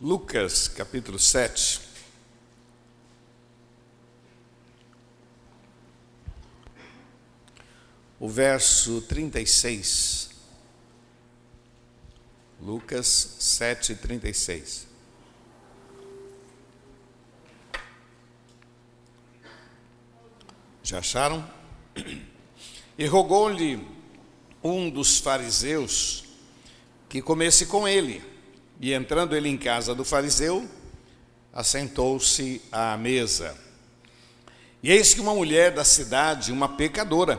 Lucas capítulo 7. O verso 36. Lucas 7, 36. Já acharam? E rogou-lhe um dos fariseus que comesse com ele. E entrando ele em casa do fariseu, assentou-se à mesa. E eis que uma mulher da cidade, uma pecadora,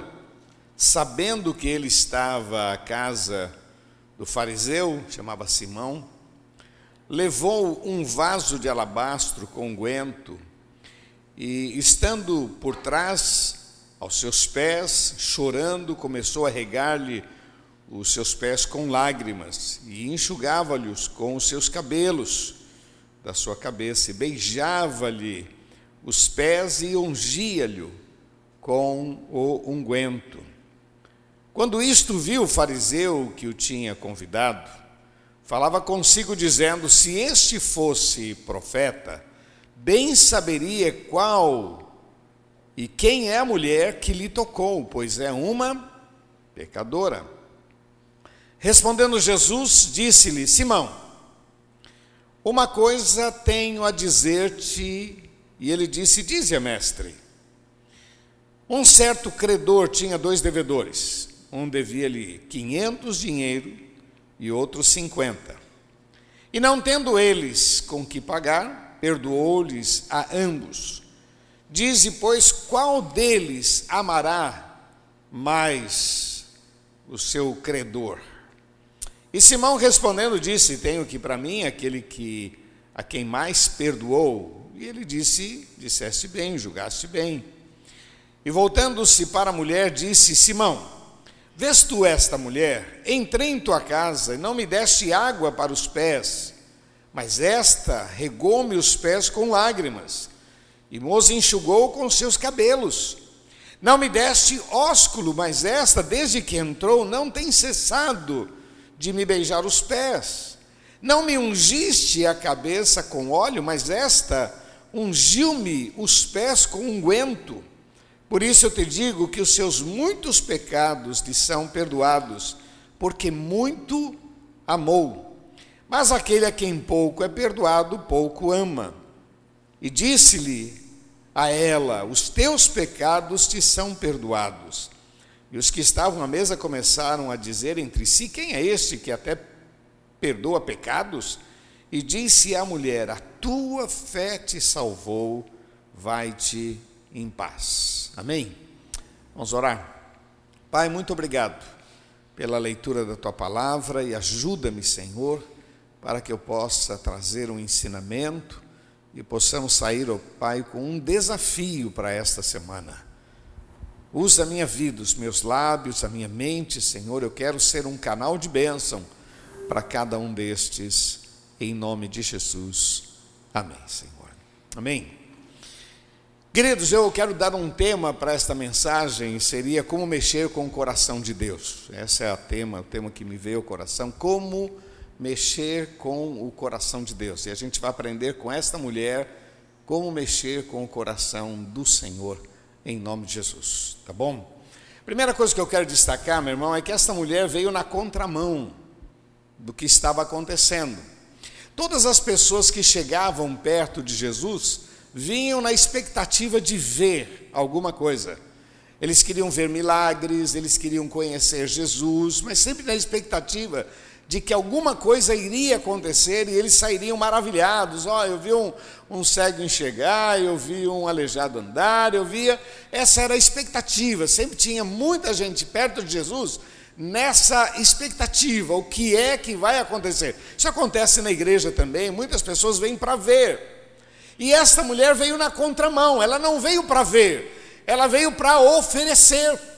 sabendo que ele estava à casa do fariseu, chamava Simão, levou um vaso de alabastro com unguento e, estando por trás, aos seus pés, chorando, começou a regar-lhe os seus pés com lágrimas e enxugava-lhes com os seus cabelos da sua cabeça e beijava-lhe os pés e ungia-lhe com o unguento. Quando isto viu o fariseu que o tinha convidado, falava consigo dizendo: Se este fosse profeta, bem saberia qual e quem é a mulher que lhe tocou, pois é uma pecadora. Respondendo Jesus, disse-lhe: Simão, uma coisa tenho a dizer-te. E ele disse: Dize, mestre. Um certo credor tinha dois devedores. Um devia-lhe quinhentos dinheiro e outro cinquenta. E não tendo eles com que pagar, perdoou-lhes a ambos. Dize, pois, qual deles amará mais o seu credor? E Simão respondendo disse: Tenho que para mim aquele que a quem mais perdoou. E ele disse: Disseste bem, julgaste bem. E voltando-se para a mulher, disse: Simão, vês tu esta mulher? Entrei em tua casa e não me deste água para os pés, mas esta regou-me os pés com lágrimas e nos enxugou com seus cabelos. Não me deste ósculo, mas esta, desde que entrou, não tem cessado de me beijar os pés. Não me ungiste a cabeça com óleo, mas esta ungiu-me os pés com unguento. Por isso eu te digo que os seus muitos pecados lhe são perdoados, porque muito amou. Mas aquele a quem pouco é perdoado, pouco ama. E disse-lhe a ela: Os teus pecados te são perdoados. E os que estavam à mesa começaram a dizer entre si: Quem é este que até perdoa pecados? E disse à mulher: A tua fé te salvou, vai-te em paz. Amém? Vamos orar. Pai, muito obrigado pela leitura da tua palavra e ajuda-me, Senhor, para que eu possa trazer um ensinamento e possamos sair, ó Pai, com um desafio para esta semana. Usa a minha vida, os meus lábios, a minha mente, Senhor. Eu quero ser um canal de bênção para cada um destes, em nome de Jesus. Amém, Senhor. Amém. Queridos, eu quero dar um tema para esta mensagem, seria como mexer com o coração de Deus. Esse é o tema, o tema que me veio ao coração, como mexer com o coração de Deus. E a gente vai aprender com esta mulher como mexer com o coração do Senhor em nome de Jesus, tá bom? Primeira coisa que eu quero destacar, meu irmão, é que esta mulher veio na contramão do que estava acontecendo. Todas as pessoas que chegavam perto de Jesus vinham na expectativa de ver alguma coisa. Eles queriam ver milagres, eles queriam conhecer Jesus, mas sempre na expectativa de que alguma coisa iria acontecer e eles sairiam maravilhados. Ó, oh, eu vi um, um cego enxergar, eu vi um aleijado andar, eu via. Essa era a expectativa. Sempre tinha muita gente perto de Jesus nessa expectativa. O que é que vai acontecer? Isso acontece na igreja também. Muitas pessoas vêm para ver. E esta mulher veio na contramão. Ela não veio para ver, ela veio para oferecer.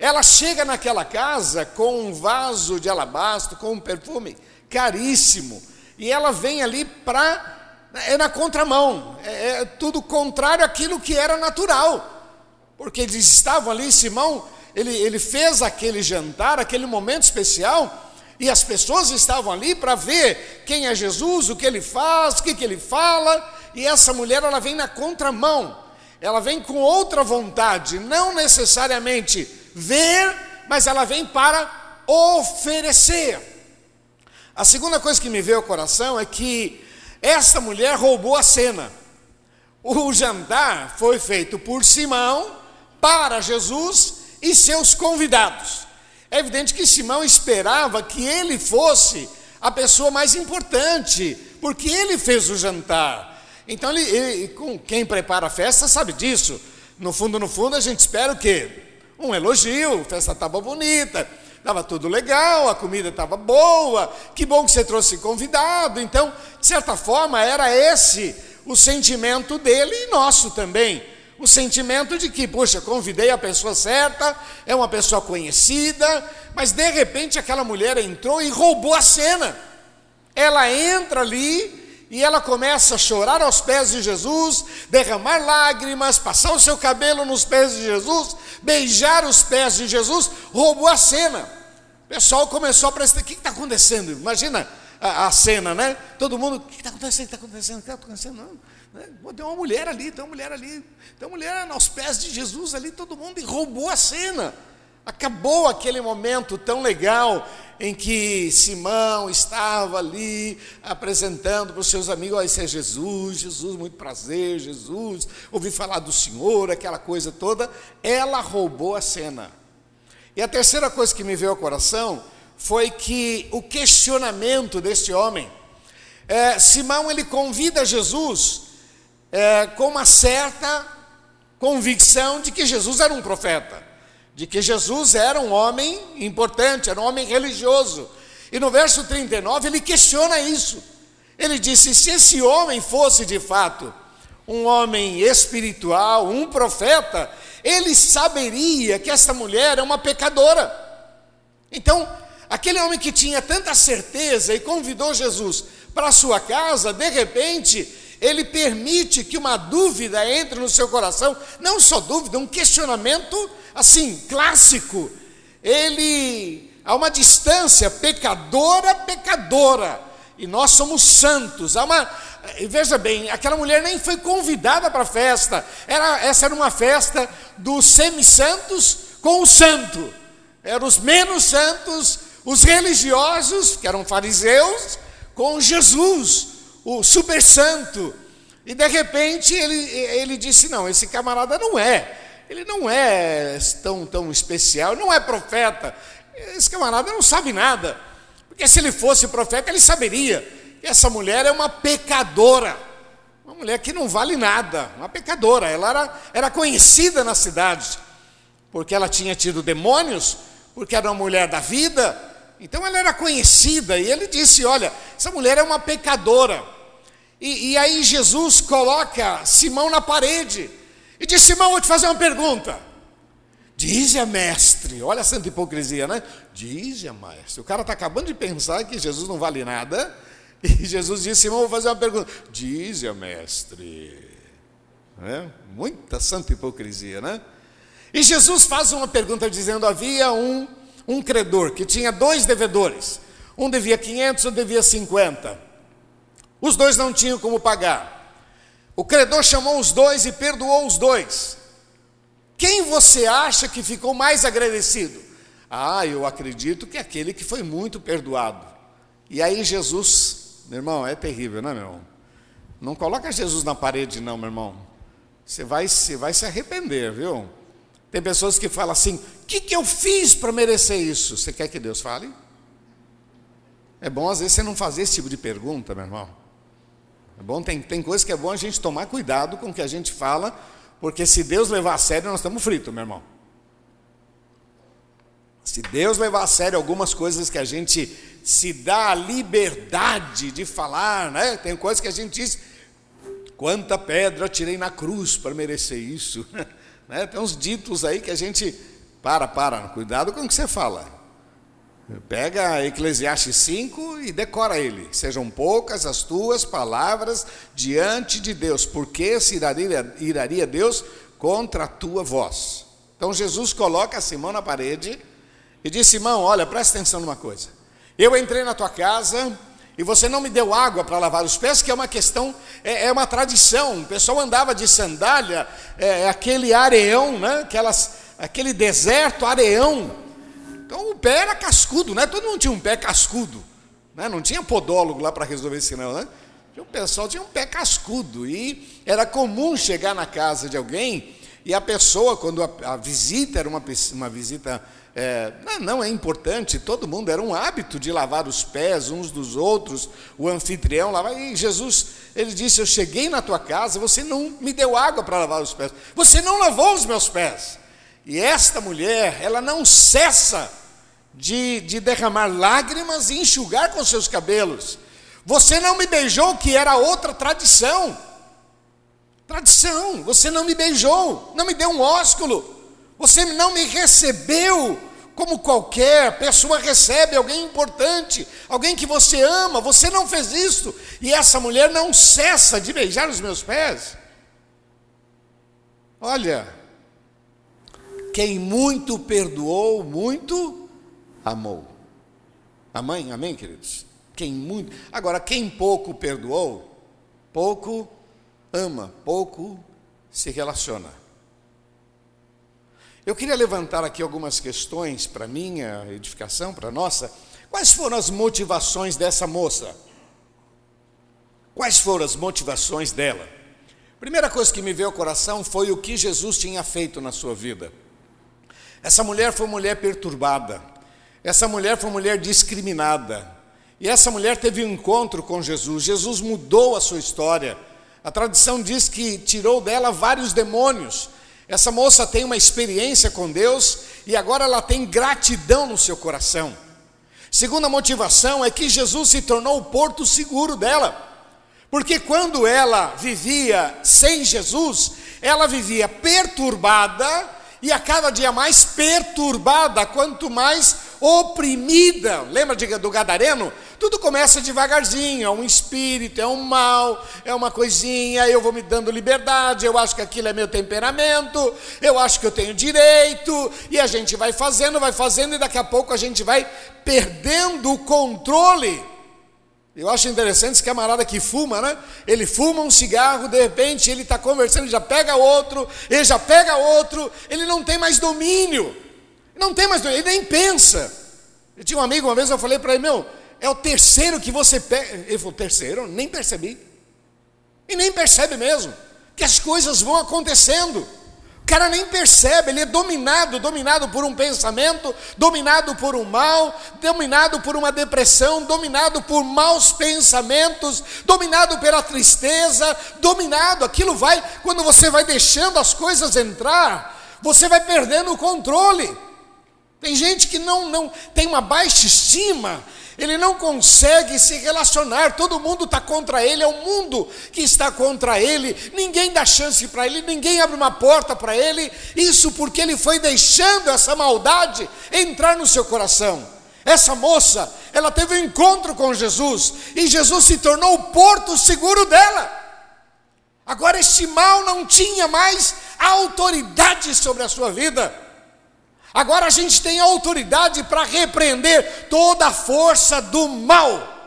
Ela chega naquela casa com um vaso de alabastro, com um perfume caríssimo, e ela vem ali para. É na contramão, é, é tudo contrário àquilo que era natural, porque eles estavam ali, Simão, ele, ele fez aquele jantar, aquele momento especial, E as pessoas estavam ali para ver quem é Jesus, o que ele faz, o que, que ele fala. E essa mulher, ela vem na contramão. Ela vem com outra vontade, não necessariamente ver, mas ela vem para oferecer. A segunda coisa que me veio ao coração é que essa mulher roubou a cena. O jantar foi feito por Simão para Jesus e seus convidados. É evidente que Simão esperava que ele fosse a pessoa mais importante, porque ele fez o jantar. Então, ele, ele, com quem prepara a festa sabe disso. No fundo, no fundo, a gente espera o quê? Um elogio, festa estava bonita, estava tudo legal, a comida estava boa, que bom que você trouxe convidado. Então, de certa forma, era esse o sentimento dele e nosso também o sentimento de que, puxa, convidei a pessoa certa, é uma pessoa conhecida, mas de repente aquela mulher entrou e roubou a cena. Ela entra ali e ela começa a chorar aos pés de Jesus, derramar lágrimas, passar o seu cabelo nos pés de Jesus, beijar os pés de Jesus, roubou a cena. O pessoal começou a prestar: o que está acontecendo? Imagina a, a, cena, né? Todo mundo: o que está acontecendo? O que está acontecendo? O que está acontecendo? Não. Né? Tem uma mulher ali, tem uma mulher ali, tem uma mulher aos pés de Jesus ali, todo mundo, e roubou a cena. Acabou aquele momento tão legal em que Simão estava ali apresentando para os seus amigos: oh, esse é Jesus, Jesus, muito prazer, Jesus, ouvi falar do Senhor, aquela coisa toda. Ela roubou a cena. E a terceira coisa que me veio ao coração foi que o questionamento deste homem, é, Simão ele convida Jesus é, com uma certa convicção de que Jesus era um profeta, de que Jesus era um homem importante, era um homem religioso. E no verso 39 ele questiona isso. Ele disse: se esse homem fosse de fato um homem espiritual, um profeta, ele saberia que essa mulher é uma pecadora. Então, aquele homem que tinha tanta certeza e convidou Jesus para sua casa, de repente, ele permite que uma dúvida entre no seu coração, não só dúvida, um questionamento assim, clássico. Ele, há uma distância, pecadora, pecadora, e nós somos santos. Há uma, veja bem, aquela mulher nem foi convidada para a festa, era, essa era uma festa dos semi-santos com o santo, eram os menos santos, os religiosos, que eram fariseus, com Jesus o super santo. E de repente ele, ele disse: Não, esse camarada não é. Ele não é tão, tão especial, não é profeta. Esse camarada não sabe nada. Porque se ele fosse profeta, ele saberia que essa mulher é uma pecadora. Uma mulher que não vale nada, uma pecadora. Ela era, era conhecida na cidade, porque ela tinha tido demônios, porque era uma mulher da vida, então ela era conhecida e ele disse: Olha, essa mulher é uma pecadora. E, e aí Jesus coloca Simão na parede e diz: Simão, vou te fazer uma pergunta. Diz a mestre, olha a santa hipocrisia, né? Diz a mestre. O cara está acabando de pensar que Jesus não vale nada. E Jesus disse: Simão, vou fazer uma pergunta. Diz a mestre. É? Muita santa hipocrisia, né? E Jesus faz uma pergunta dizendo: havia um um credor que tinha dois devedores. Um devia 500, outro devia 50. Os dois não tinham como pagar. O credor chamou os dois e perdoou os dois. Quem você acha que ficou mais agradecido? Ah, eu acredito que é aquele que foi muito perdoado. E aí Jesus, meu irmão, é terrível, né, meu irmão? Não coloca Jesus na parede, não, meu irmão. Você vai, você vai se arrepender, viu? Tem pessoas que falam assim: o que, que eu fiz para merecer isso? Você quer que Deus fale? É bom às vezes você não fazer esse tipo de pergunta, meu irmão. É bom, tem, tem coisas que é bom a gente tomar cuidado com o que a gente fala, porque se Deus levar a sério, nós estamos fritos, meu irmão. Se Deus levar a sério algumas coisas que a gente se dá a liberdade de falar, né? Tem coisas que a gente diz, quanta pedra tirei na cruz para merecer isso. Né? Tem uns ditos aí que a gente. Para, para, cuidado com o que você fala. Pega Eclesiastes 5 e decora ele. Sejam poucas as tuas palavras diante de Deus, porque se iraria, iraria Deus contra a tua voz. Então Jesus coloca Simão na parede e diz: Simão, olha, presta atenção numa coisa. Eu entrei na tua casa e você não me deu água para lavar os pés, que é uma questão, é, é uma tradição. O pessoal andava de sandália, é, aquele areão, né? Aquelas, aquele deserto, areão. Então o pé era cascudo, né? Todo mundo tinha um pé cascudo. Né? Não tinha podólogo lá para resolver isso, não, né? O pessoal tinha um pé cascudo e era comum chegar na casa de alguém e a pessoa, quando a, a visita era uma, uma visita é, não, é importante, todo mundo, era um hábito de lavar os pés uns dos outros, o anfitrião lavava, e Jesus, ele disse, eu cheguei na tua casa, você não me deu água para lavar os pés, você não lavou os meus pés, e esta mulher, ela não cessa de, de derramar lágrimas e enxugar com seus cabelos, você não me beijou, que era outra tradição, tradição, você não me beijou, não me deu um ósculo, você não me recebeu como qualquer pessoa recebe alguém importante, alguém que você ama. Você não fez isso. E essa mulher não cessa de beijar os meus pés. Olha, quem muito perdoou, muito amou. Amém? Amém, queridos? Quem muito. Agora, quem pouco perdoou, pouco ama, pouco se relaciona. Eu queria levantar aqui algumas questões para minha edificação, para nossa. Quais foram as motivações dessa moça? Quais foram as motivações dela? Primeira coisa que me veio ao coração foi o que Jesus tinha feito na sua vida. Essa mulher foi mulher perturbada. Essa mulher foi mulher discriminada. E essa mulher teve um encontro com Jesus. Jesus mudou a sua história. A tradição diz que tirou dela vários demônios essa moça tem uma experiência com Deus e agora ela tem gratidão no seu coração. Segunda motivação é que Jesus se tornou o porto seguro dela. Porque quando ela vivia sem Jesus, ela vivia perturbada e a cada dia mais perturbada, quanto mais oprimida. Lembra do Gadareno? Tudo começa devagarzinho, é um espírito, é um mal, é uma coisinha, eu vou me dando liberdade, eu acho que aquilo é meu temperamento, eu acho que eu tenho direito, e a gente vai fazendo, vai fazendo, e daqui a pouco a gente vai perdendo o controle. Eu acho interessante esse camarada que fuma, né? Ele fuma um cigarro, de repente ele está conversando, ele já pega outro, ele já pega outro, ele não tem mais domínio, não tem mais ele nem pensa. Eu tinha um amigo, uma vez eu falei para ele, meu, é o terceiro que você pega. Ele falou, terceiro? Nem percebi. E nem percebe mesmo. Que as coisas vão acontecendo. O cara nem percebe, ele é dominado, dominado por um pensamento, dominado por um mal, dominado por uma depressão, dominado por maus pensamentos, dominado pela tristeza, dominado. Aquilo vai, quando você vai deixando as coisas entrar, você vai perdendo o controle. Tem gente que não, não tem uma baixa estima, ele não consegue se relacionar, todo mundo está contra ele, é o mundo que está contra ele, ninguém dá chance para ele, ninguém abre uma porta para ele, isso porque ele foi deixando essa maldade entrar no seu coração. Essa moça, ela teve um encontro com Jesus e Jesus se tornou o porto seguro dela. Agora, este mal não tinha mais autoridade sobre a sua vida. Agora a gente tem autoridade para repreender toda a força do mal.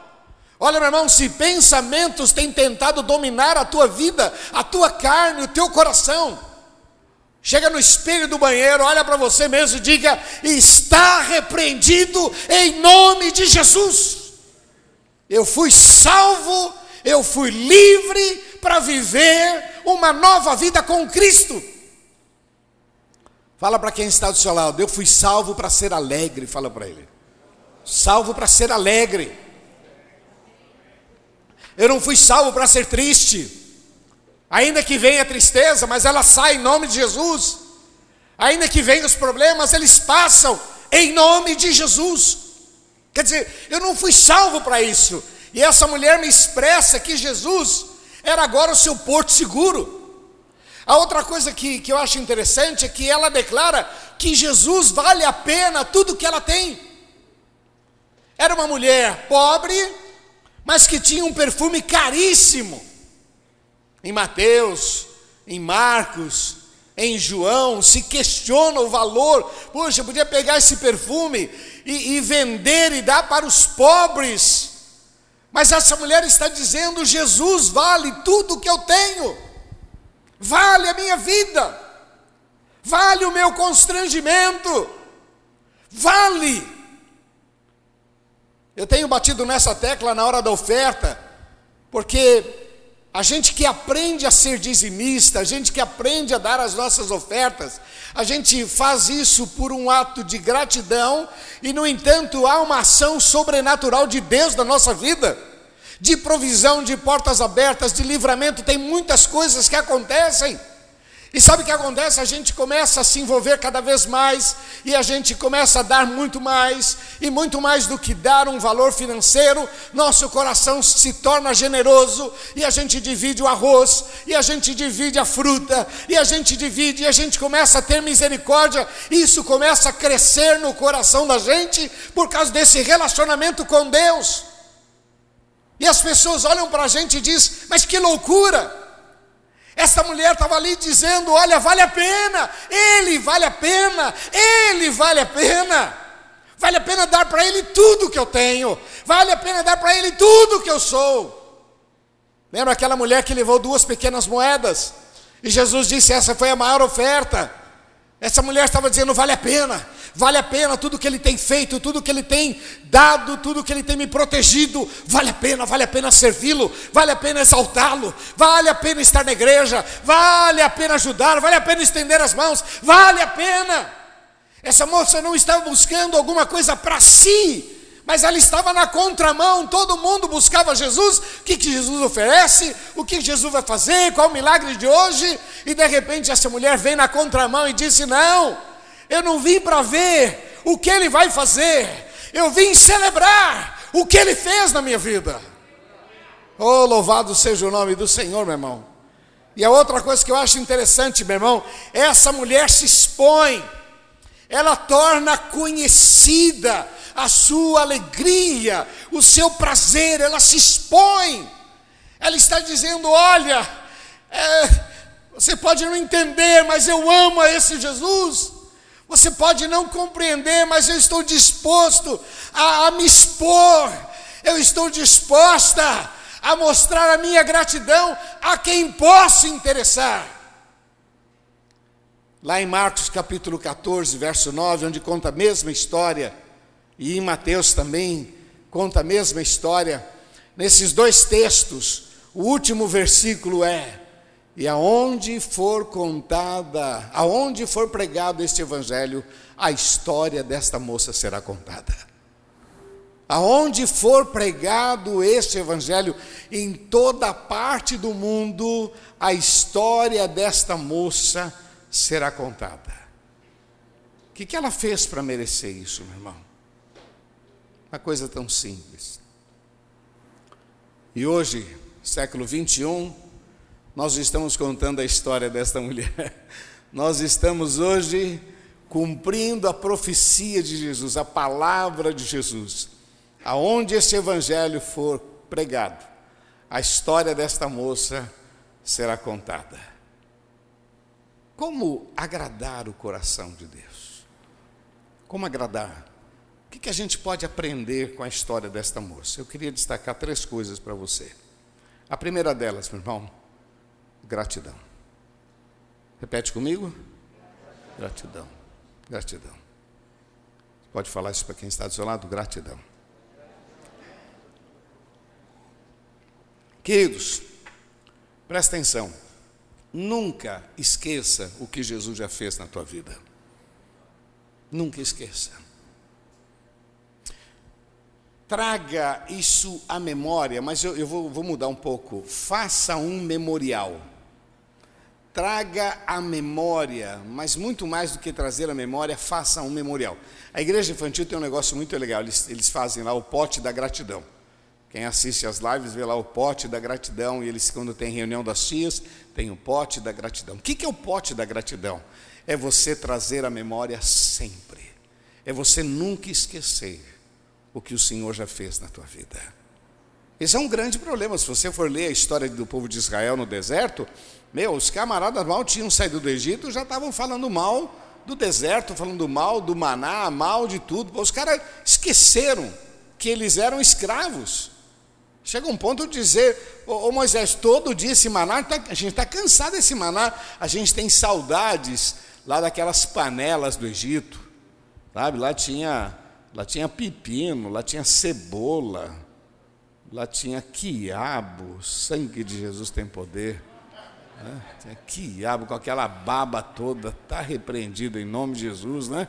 Olha, meu irmão, se pensamentos têm tentado dominar a tua vida, a tua carne, o teu coração, chega no espelho do banheiro, olha para você mesmo e diga: está repreendido em nome de Jesus. Eu fui salvo, eu fui livre para viver uma nova vida com Cristo. Fala para quem está do seu lado, eu fui salvo para ser alegre, fala para ele. Salvo para ser alegre. Eu não fui salvo para ser triste. Ainda que venha a tristeza, mas ela sai em nome de Jesus. Ainda que venham os problemas, eles passam em nome de Jesus. Quer dizer, eu não fui salvo para isso. E essa mulher me expressa que Jesus era agora o seu porto seguro. A outra coisa que, que eu acho interessante é que ela declara que Jesus vale a pena tudo que ela tem. Era uma mulher pobre, mas que tinha um perfume caríssimo. Em Mateus, em Marcos, em João, se questiona o valor. Puxa, eu podia pegar esse perfume e, e vender e dar para os pobres. Mas essa mulher está dizendo: Jesus vale tudo que eu tenho, vale a minha vida, vale o meu constrangimento, vale. Eu tenho batido nessa tecla na hora da oferta, porque a gente que aprende a ser dizimista, a gente que aprende a dar as nossas ofertas, a gente faz isso por um ato de gratidão e, no entanto, há uma ação sobrenatural de Deus na nossa vida, de provisão, de portas abertas, de livramento, tem muitas coisas que acontecem. E sabe o que acontece? A gente começa a se envolver cada vez mais, e a gente começa a dar muito mais, e muito mais do que dar um valor financeiro, nosso coração se torna generoso, e a gente divide o arroz, e a gente divide a fruta, e a gente divide, e a gente começa a ter misericórdia, e isso começa a crescer no coração da gente, por causa desse relacionamento com Deus. E as pessoas olham para a gente e dizem: Mas que loucura! Essa mulher estava ali dizendo: Olha, vale a pena, ele vale a pena, ele vale a pena. Vale a pena dar para ele tudo que eu tenho, vale a pena dar para ele tudo que eu sou. Lembra aquela mulher que levou duas pequenas moedas? E Jesus disse: Essa foi a maior oferta. Essa mulher estava dizendo: Vale a pena, vale a pena tudo que ele tem feito, tudo que ele tem dado, tudo que ele tem me protegido, vale a pena, vale a pena servi-lo, vale a pena exaltá-lo, vale a pena estar na igreja, vale a pena ajudar, vale a pena estender as mãos, vale a pena. Essa moça não estava buscando alguma coisa para si, mas ela estava na contramão, todo mundo buscava Jesus, o que, que Jesus oferece, o que Jesus vai fazer, qual o milagre de hoje, e de repente essa mulher vem na contramão e disse: Não, eu não vim para ver o que ele vai fazer, eu vim celebrar o que ele fez na minha vida. Oh, louvado seja o nome do Senhor, meu irmão. E a outra coisa que eu acho interessante, meu irmão, essa mulher se expõe, ela torna conhecida a sua alegria, o seu prazer, ela se expõe, ela está dizendo: olha, é, você pode não entender, mas eu amo a esse Jesus. Você pode não compreender, mas eu estou disposto a, a me expor, eu estou disposta a mostrar a minha gratidão a quem posso interessar. Lá em Marcos capítulo 14, verso 9, onde conta a mesma história, e em Mateus também conta a mesma história, nesses dois textos, o último versículo é: e aonde for contada, aonde for pregado este evangelho, a história desta moça será contada. Aonde for pregado este evangelho, em toda parte do mundo, a história desta moça será contada. O que, que ela fez para merecer isso, meu irmão? Uma coisa tão simples. E hoje, século 21, nós estamos contando a história desta mulher. Nós estamos hoje cumprindo a profecia de Jesus, a palavra de Jesus. Aonde esse evangelho for pregado, a história desta moça será contada. Como agradar o coração de Deus? Como agradar? O que, a gente pode aprender com a história desta moça? Eu queria destacar três coisas para você. A primeira delas, meu irmão, Gratidão. Repete comigo? Gratidão. Gratidão. Pode falar isso para quem está do seu lado? Gratidão. Queridos, presta atenção. Nunca esqueça o que Jesus já fez na tua vida. Nunca esqueça. Traga isso à memória, mas eu, eu vou, vou mudar um pouco. Faça um memorial traga a memória, mas muito mais do que trazer a memória, faça um memorial. A igreja infantil tem um negócio muito legal, eles, eles fazem lá o pote da gratidão. Quem assiste às lives vê lá o pote da gratidão, e eles, quando tem reunião das tias, tem o pote da gratidão. O que é o pote da gratidão? É você trazer a memória sempre, é você nunca esquecer o que o Senhor já fez na tua vida. Esse é um grande problema. Se você for ler a história do povo de Israel no deserto, meu, os camaradas mal tinham saído do Egito, já estavam falando mal do deserto, falando mal do maná, mal de tudo. Os caras esqueceram que eles eram escravos. Chega um ponto de dizer, ô, Moisés, todo dia esse maná, tá, a gente está cansado desse maná, a gente tem saudades lá daquelas panelas do Egito, sabe? Lá tinha, lá tinha pepino, lá tinha cebola, lá tinha quiabo, sangue de Jesus tem poder. Né? Tinha quiabo com aquela baba toda, está repreendido em nome de Jesus, né?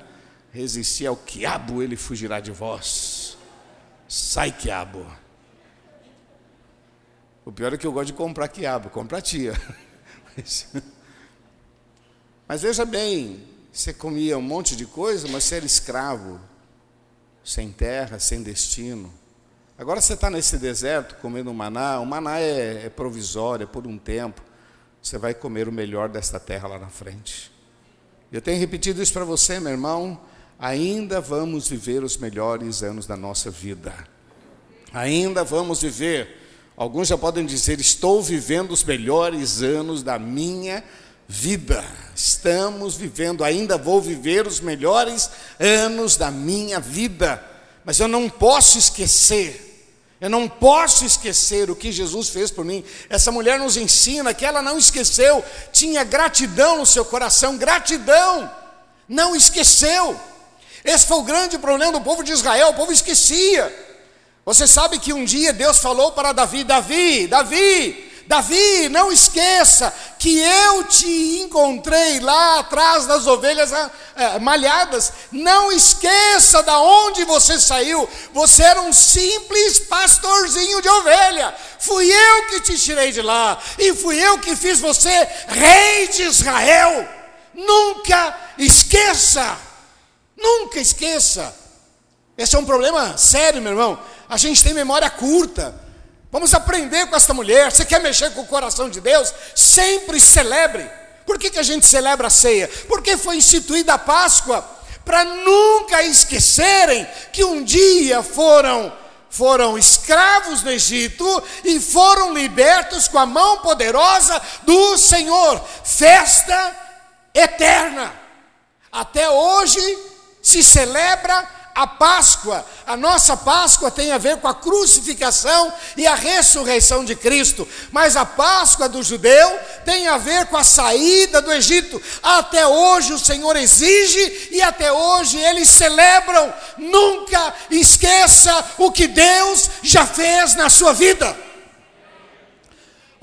Resistir ao quiabo, ele fugirá de vós. Sai, quiabo. O pior é que eu gosto de comprar quiabo, compra tia. Mas veja bem, você comia um monte de coisa, mas você era escravo, sem terra, sem destino. Agora você está nesse deserto comendo maná, o maná é, é provisório, é por um tempo. Você vai comer o melhor desta terra lá na frente. Eu tenho repetido isso para você, meu irmão. Ainda vamos viver os melhores anos da nossa vida. Ainda vamos viver Alguns já podem dizer: estou vivendo os melhores anos da minha vida. Estamos vivendo, ainda vou viver os melhores anos da minha vida. Mas eu não posso esquecer. Eu não posso esquecer o que Jesus fez por mim. Essa mulher nos ensina que ela não esqueceu, tinha gratidão no seu coração, gratidão. Não esqueceu. Esse foi o grande problema do povo de Israel, o povo esquecia. Você sabe que um dia Deus falou para Davi: Davi, Davi, Davi, não esqueça que eu te encontrei lá atrás das ovelhas é, malhadas. Não esqueça da onde você saiu. Você era um simples pastorzinho de ovelha. Fui eu que te tirei de lá e fui eu que fiz você rei de Israel. Nunca esqueça. Nunca esqueça. Esse é um problema sério, meu irmão. A gente tem memória curta. Vamos aprender com esta mulher. Você quer mexer com o coração de Deus? Sempre celebre. Por que, que a gente celebra a ceia? Porque foi instituída a Páscoa para nunca esquecerem que um dia foram foram escravos no Egito e foram libertos com a mão poderosa do Senhor. Festa eterna. Até hoje se celebra a Páscoa, a nossa Páscoa tem a ver com a crucificação e a ressurreição de Cristo, mas a Páscoa do judeu tem a ver com a saída do Egito. Até hoje o Senhor exige e até hoje eles celebram. Nunca esqueça o que Deus já fez na sua vida.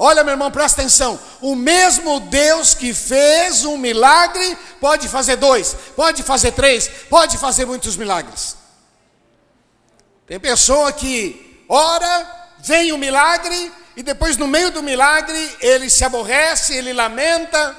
Olha, meu irmão, presta atenção. O mesmo Deus que fez um milagre pode fazer dois, pode fazer três, pode fazer muitos milagres. Tem pessoa que ora, vem o milagre, e depois, no meio do milagre, ele se aborrece, ele lamenta.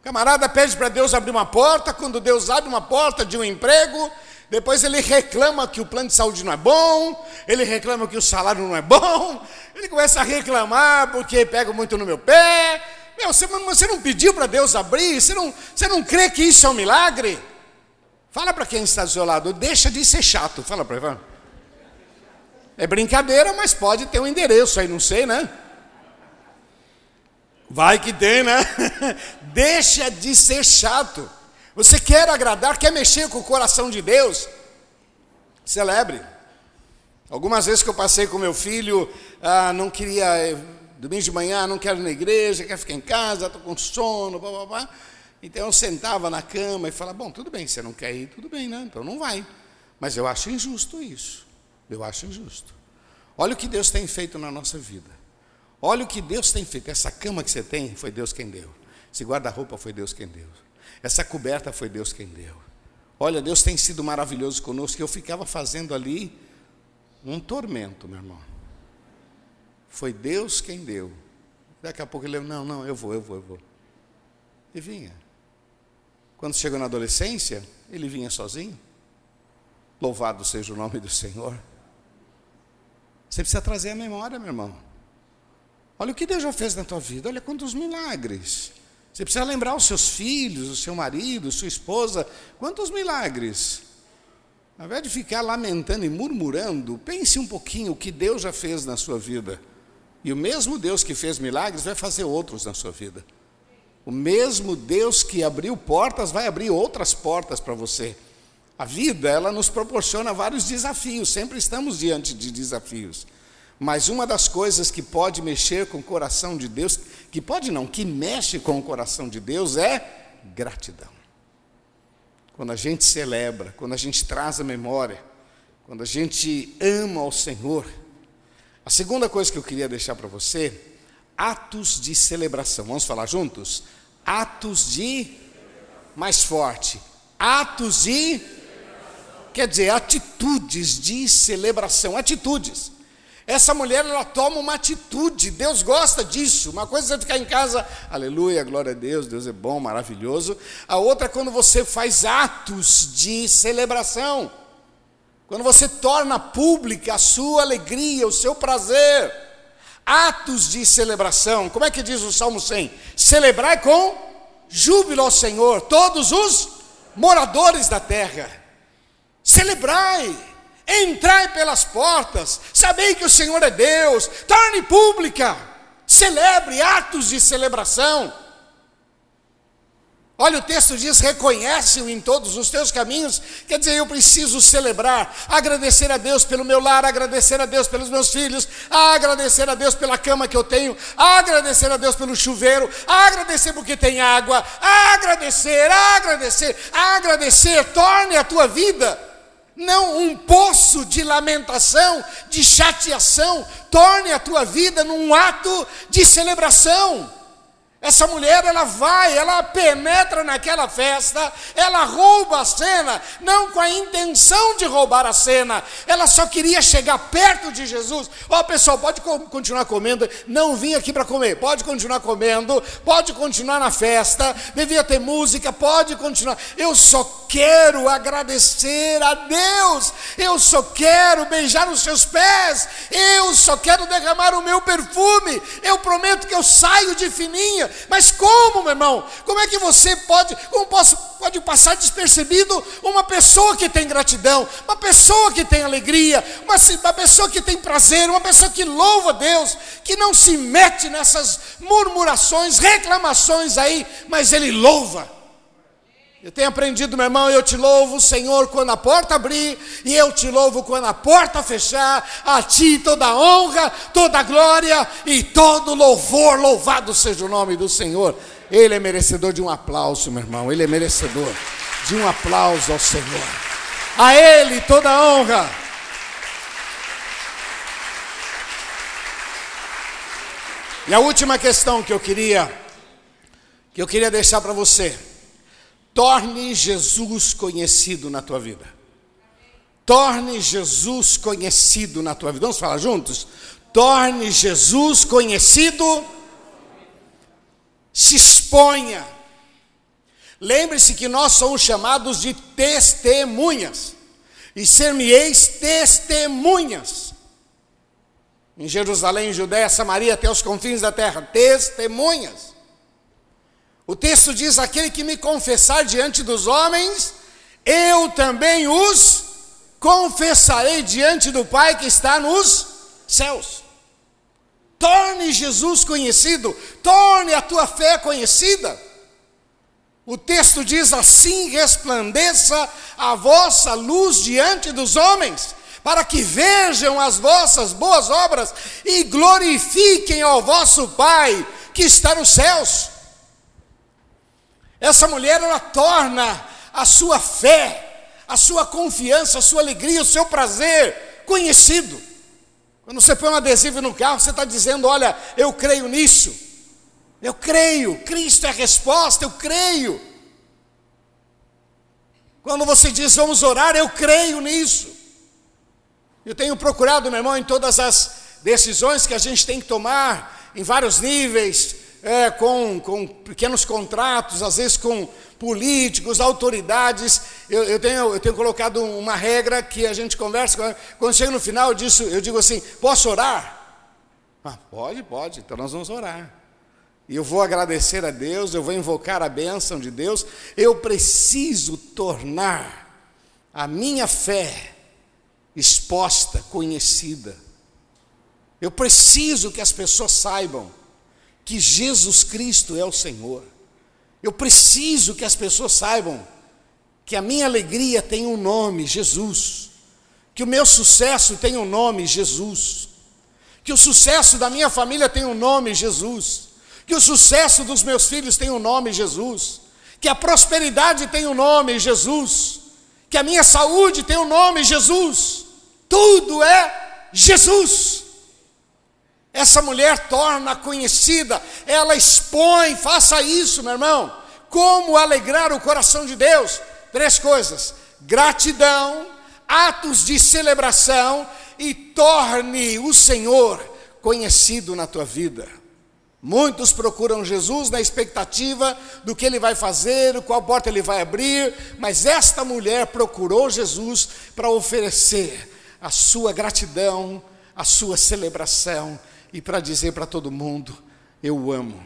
O camarada pede para Deus abrir uma porta, quando Deus abre uma porta de um emprego, depois ele reclama que o plano de saúde não é bom, ele reclama que o salário não é bom, ele começa a reclamar porque pega muito no meu pé. Meu, você, você não pediu para Deus abrir? Você não, você não crê que isso é um milagre? Fala para quem está do seu lado, deixa de ser chato. Fala para ele. É brincadeira, mas pode ter um endereço aí, não sei, né? Vai que tem, né? deixa de ser chato. Você quer agradar, quer mexer com o coração de Deus? Celebre. Algumas vezes que eu passei com meu filho, ah, não queria, eh, domingo de manhã, não quero ir na igreja, quero ficar em casa, estou com sono, blá, blá, blá. Então eu sentava na cama e falava: Bom, tudo bem, você não quer ir, tudo bem, né? Então não vai. Mas eu acho injusto isso. Eu acho injusto. Olha o que Deus tem feito na nossa vida. Olha o que Deus tem feito. Essa cama que você tem, foi Deus quem deu. Esse guarda-roupa foi Deus quem deu. Essa coberta foi Deus quem deu. Olha, Deus tem sido maravilhoso conosco. Eu ficava fazendo ali um tormento, meu irmão. Foi Deus quem deu. Daqui a pouco ele, não, não, eu vou, eu vou, eu vou. E vinha. Quando chegou na adolescência, ele vinha sozinho. Louvado seja o nome do Senhor. Você precisa trazer a memória, meu irmão. Olha o que Deus já fez na tua vida, olha quantos milagres. Você precisa lembrar os seus filhos, o seu marido, sua esposa. Quantos milagres? Ao invés de ficar lamentando e murmurando, pense um pouquinho o que Deus já fez na sua vida. E o mesmo Deus que fez milagres vai fazer outros na sua vida. O mesmo Deus que abriu portas vai abrir outras portas para você. A vida, ela nos proporciona vários desafios, sempre estamos diante de desafios. Mas uma das coisas que pode mexer com o coração de Deus, que pode não, que mexe com o coração de Deus é gratidão. Quando a gente celebra, quando a gente traz a memória, quando a gente ama ao Senhor. A segunda coisa que eu queria deixar para você, atos de celebração. Vamos falar juntos? Atos de mais forte. Atos de quer dizer, atitudes de celebração, atitudes. Essa mulher, ela toma uma atitude, Deus gosta disso. Uma coisa é você ficar em casa, aleluia, glória a Deus, Deus é bom, maravilhoso. A outra é quando você faz atos de celebração. Quando você torna pública a sua alegria, o seu prazer. Atos de celebração. Como é que diz o Salmo 100? Celebrai com júbilo ao Senhor, todos os moradores da terra. Celebrai, entrai pelas portas, sabei que o Senhor é Deus, torne pública, celebre atos de celebração. Olha, o texto diz: reconhece-o em todos os teus caminhos. Quer dizer, eu preciso celebrar, agradecer a Deus pelo meu lar, agradecer a Deus pelos meus filhos, agradecer a Deus pela cama que eu tenho, agradecer a Deus pelo chuveiro, agradecer porque tem água, agradecer, agradecer, agradecer. Torne a tua vida não um poço de lamentação, de chateação, torne a tua vida num ato de celebração. Essa mulher, ela vai, ela penetra naquela festa, ela rouba a cena, não com a intenção de roubar a cena, ela só queria chegar perto de Jesus. Ó, oh, pessoal, pode continuar comendo, não vim aqui para comer, pode continuar comendo, pode continuar na festa, devia ter música, pode continuar. Eu só quero agradecer a Deus, eu só quero beijar os seus pés, eu só quero derramar o meu perfume. Eu prometo que eu saio de fininha mas como, meu irmão? Como é que você pode, como posso, pode passar despercebido uma pessoa que tem gratidão, uma pessoa que tem alegria, uma, uma pessoa que tem prazer, uma pessoa que louva a Deus, que não se mete nessas murmurações, reclamações aí, mas ele louva. Eu tenho aprendido, meu irmão, eu te louvo, Senhor, quando a porta abrir, e eu te louvo quando a porta fechar, a ti toda honra, toda glória e todo louvor, louvado seja o nome do Senhor. Ele é merecedor de um aplauso, meu irmão, ele é merecedor de um aplauso ao Senhor. A Ele toda honra. E a última questão que eu queria, que eu queria deixar para você Torne Jesus conhecido na tua vida. Torne Jesus conhecido na tua vida. Vamos falar juntos? Torne Jesus conhecido. Se exponha. Lembre-se que nós somos chamados de testemunhas. E ser-me-eis testemunhas. Em Jerusalém, Judéia, Samaria, até os confins da terra. Testemunhas. O texto diz: aquele que me confessar diante dos homens, eu também os confessarei diante do Pai que está nos céus. Torne Jesus conhecido, torne a tua fé conhecida. O texto diz: assim resplandeça a vossa luz diante dos homens, para que vejam as vossas boas obras e glorifiquem ao vosso Pai que está nos céus. Essa mulher, ela torna a sua fé, a sua confiança, a sua alegria, o seu prazer conhecido. Quando você põe um adesivo no carro, você está dizendo: Olha, eu creio nisso. Eu creio, Cristo é a resposta, eu creio. Quando você diz vamos orar, eu creio nisso. Eu tenho procurado, meu irmão, em todas as decisões que a gente tem que tomar, em vários níveis, é, com, com pequenos contratos, às vezes com políticos, autoridades. Eu, eu, tenho, eu tenho colocado uma regra que a gente conversa, quando chega no final disso, eu digo assim: posso orar? Ah, pode, pode, então nós vamos orar. E eu vou agradecer a Deus, eu vou invocar a bênção de Deus. Eu preciso tornar a minha fé exposta, conhecida. Eu preciso que as pessoas saibam que Jesus Cristo é o Senhor. Eu preciso que as pessoas saibam que a minha alegria tem um nome, Jesus. Que o meu sucesso tem um nome, Jesus. Que o sucesso da minha família tem um nome, Jesus. Que o sucesso dos meus filhos tem um nome, Jesus. Que a prosperidade tem um nome, Jesus. Que a minha saúde tem um nome, Jesus. Tudo é Jesus. Essa mulher torna conhecida, ela expõe, faça isso, meu irmão. Como alegrar o coração de Deus? Três coisas: gratidão, atos de celebração e torne o Senhor conhecido na tua vida. Muitos procuram Jesus na expectativa do que ele vai fazer, qual porta ele vai abrir, mas esta mulher procurou Jesus para oferecer a sua gratidão, a sua celebração e para dizer para todo mundo: eu amo,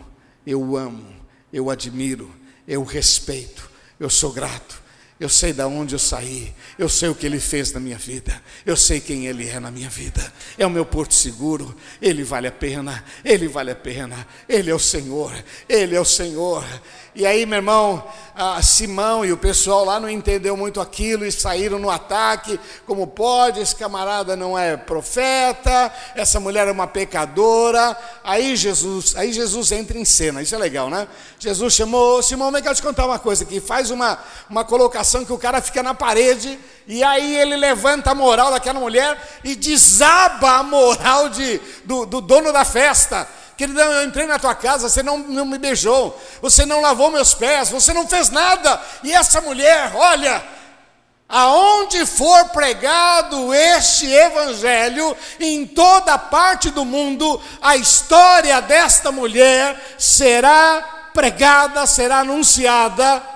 eu amo, eu admiro, eu respeito, eu sou grato. Eu sei de onde eu saí, eu sei o que Ele fez na minha vida, eu sei quem Ele é na minha vida. É o meu porto seguro, Ele vale a pena, Ele vale a pena, Ele é o Senhor, Ele é o Senhor. E aí, meu irmão, Simão e o pessoal lá não entendeu muito aquilo e saíram no ataque. Como pode? Esse camarada não é profeta, essa mulher é uma pecadora. Aí Jesus, aí Jesus entra em cena. Isso é legal, né? Jesus chamou Simão, vem cá te contar uma coisa aqui. Faz uma, uma colocação que o cara fica na parede e aí ele levanta a moral daquela mulher e desaba a moral de, do, do dono da festa. Queridão, eu entrei na tua casa, você não, não me beijou, você não lavou meus pés, você não fez nada. E essa mulher, olha, aonde for pregado este evangelho, em toda parte do mundo, a história desta mulher será pregada, será anunciada.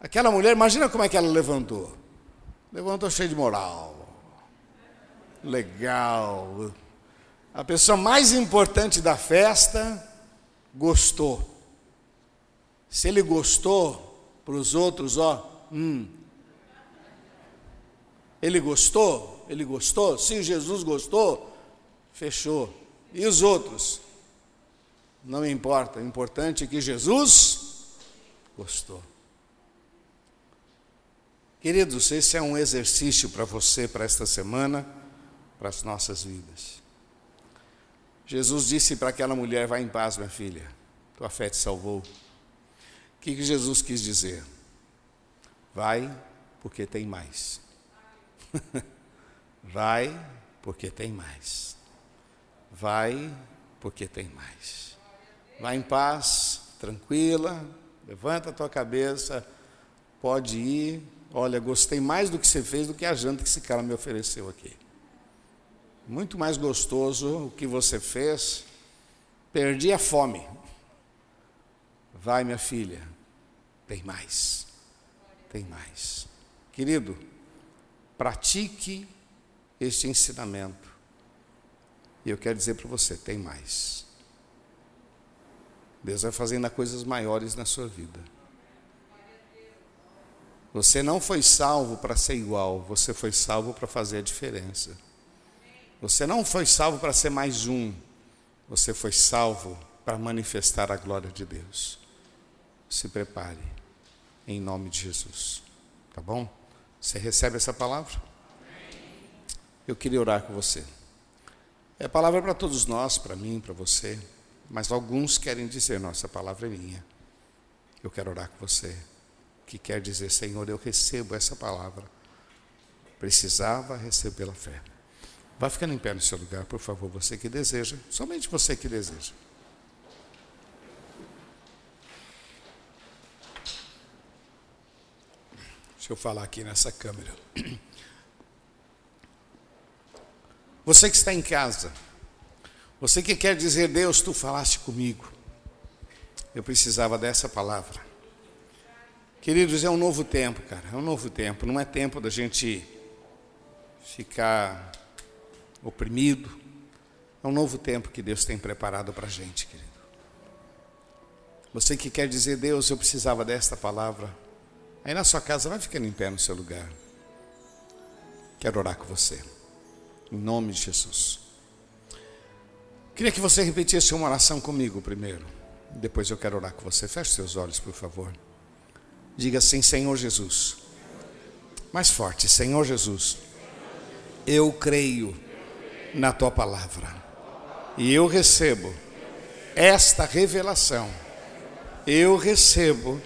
Aquela mulher, imagina como é que ela levantou. Levantou cheio de moral. Legal a pessoa mais importante da festa gostou. Se ele gostou para os outros, ó, hum. Ele gostou? Ele gostou? Se Jesus gostou, fechou. E os outros? Não importa, o importante é que Jesus gostou. Queridos, esse é um exercício para você, para esta semana, para as nossas vidas. Jesus disse para aquela mulher: Vá em paz, minha filha, tua fé te salvou. O que, que Jesus quis dizer? Vai, porque tem mais. Vai, porque tem mais. Vai, porque tem mais. Vai em paz, tranquila, levanta a tua cabeça, pode ir. Olha, gostei mais do que você fez do que a janta que esse cara me ofereceu aqui muito mais gostoso o que você fez. Perdi a fome. Vai, minha filha, tem mais. Tem mais. Querido, pratique este ensinamento. E eu quero dizer para você: tem mais. Deus vai fazendo coisas maiores na sua vida. Você não foi salvo para ser igual, você foi salvo para fazer a diferença. Você não foi salvo para ser mais um, você foi salvo para manifestar a glória de Deus. Se prepare, em nome de Jesus, tá bom? Você recebe essa palavra? Eu queria orar com você. É palavra para todos nós, para mim, para você, mas alguns querem dizer: nossa palavra é minha. Eu quero orar com você, que quer dizer: Senhor, eu recebo essa palavra. Precisava receber pela fé. Vá ficando em pé no seu lugar, por favor, você que deseja, somente você que deseja. Deixa eu falar aqui nessa câmera. Você que está em casa, você que quer dizer, Deus, tu falaste comigo. Eu precisava dessa palavra. Queridos, é um novo tempo, cara, é um novo tempo. Não é tempo da gente ficar oprimido. É um novo tempo que Deus tem preparado para a gente, querido. Você que quer dizer, Deus, eu precisava desta palavra. Aí na sua casa, vai ficando em pé no seu lugar. Quero orar com você. Em nome de Jesus. Queria que você repetisse uma oração comigo primeiro. Depois eu quero orar com você. Feche seus olhos, por favor. Diga assim: Senhor Jesus. Mais forte, Senhor Jesus. Eu creio na tua palavra. E eu recebo esta revelação. Eu recebo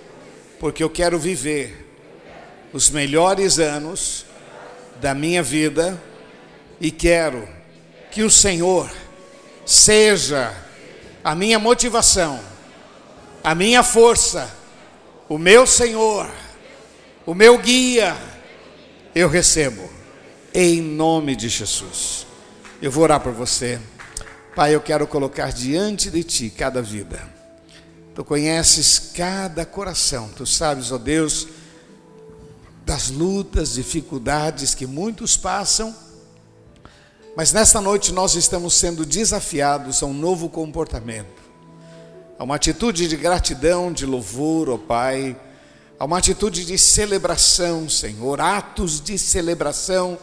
porque eu quero viver os melhores anos da minha vida e quero que o Senhor seja a minha motivação, a minha força, o meu Senhor, o meu guia, eu recebo, em nome de Jesus. Eu vou orar por você. Pai, eu quero colocar diante de Ti cada vida. Tu conheces cada coração, Tu sabes, ó Deus, das lutas, dificuldades que muitos passam, mas nesta noite nós estamos sendo desafiados a um novo comportamento, a uma atitude de gratidão, de louvor, ó Pai, a uma atitude de celebração, Senhor, atos de celebração,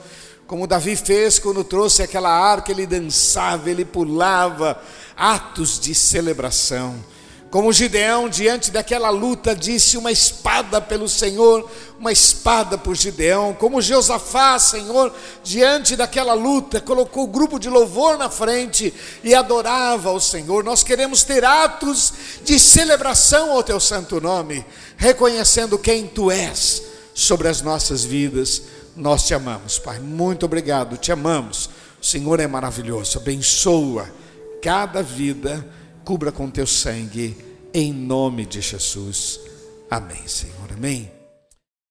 como Davi fez quando trouxe aquela arca, ele dançava, ele pulava, atos de celebração. Como Gideão, diante daquela luta, disse: Uma espada pelo Senhor, uma espada por Gideão. Como Josafá, Senhor, diante daquela luta, colocou o grupo de louvor na frente e adorava ao Senhor. Nós queremos ter atos de celebração ao Teu santo nome, reconhecendo quem Tu és sobre as nossas vidas. Nós te amamos, Pai. Muito obrigado, te amamos. O Senhor é maravilhoso. Abençoa cada vida cubra com teu sangue, em nome de Jesus. Amém, Senhor. Amém.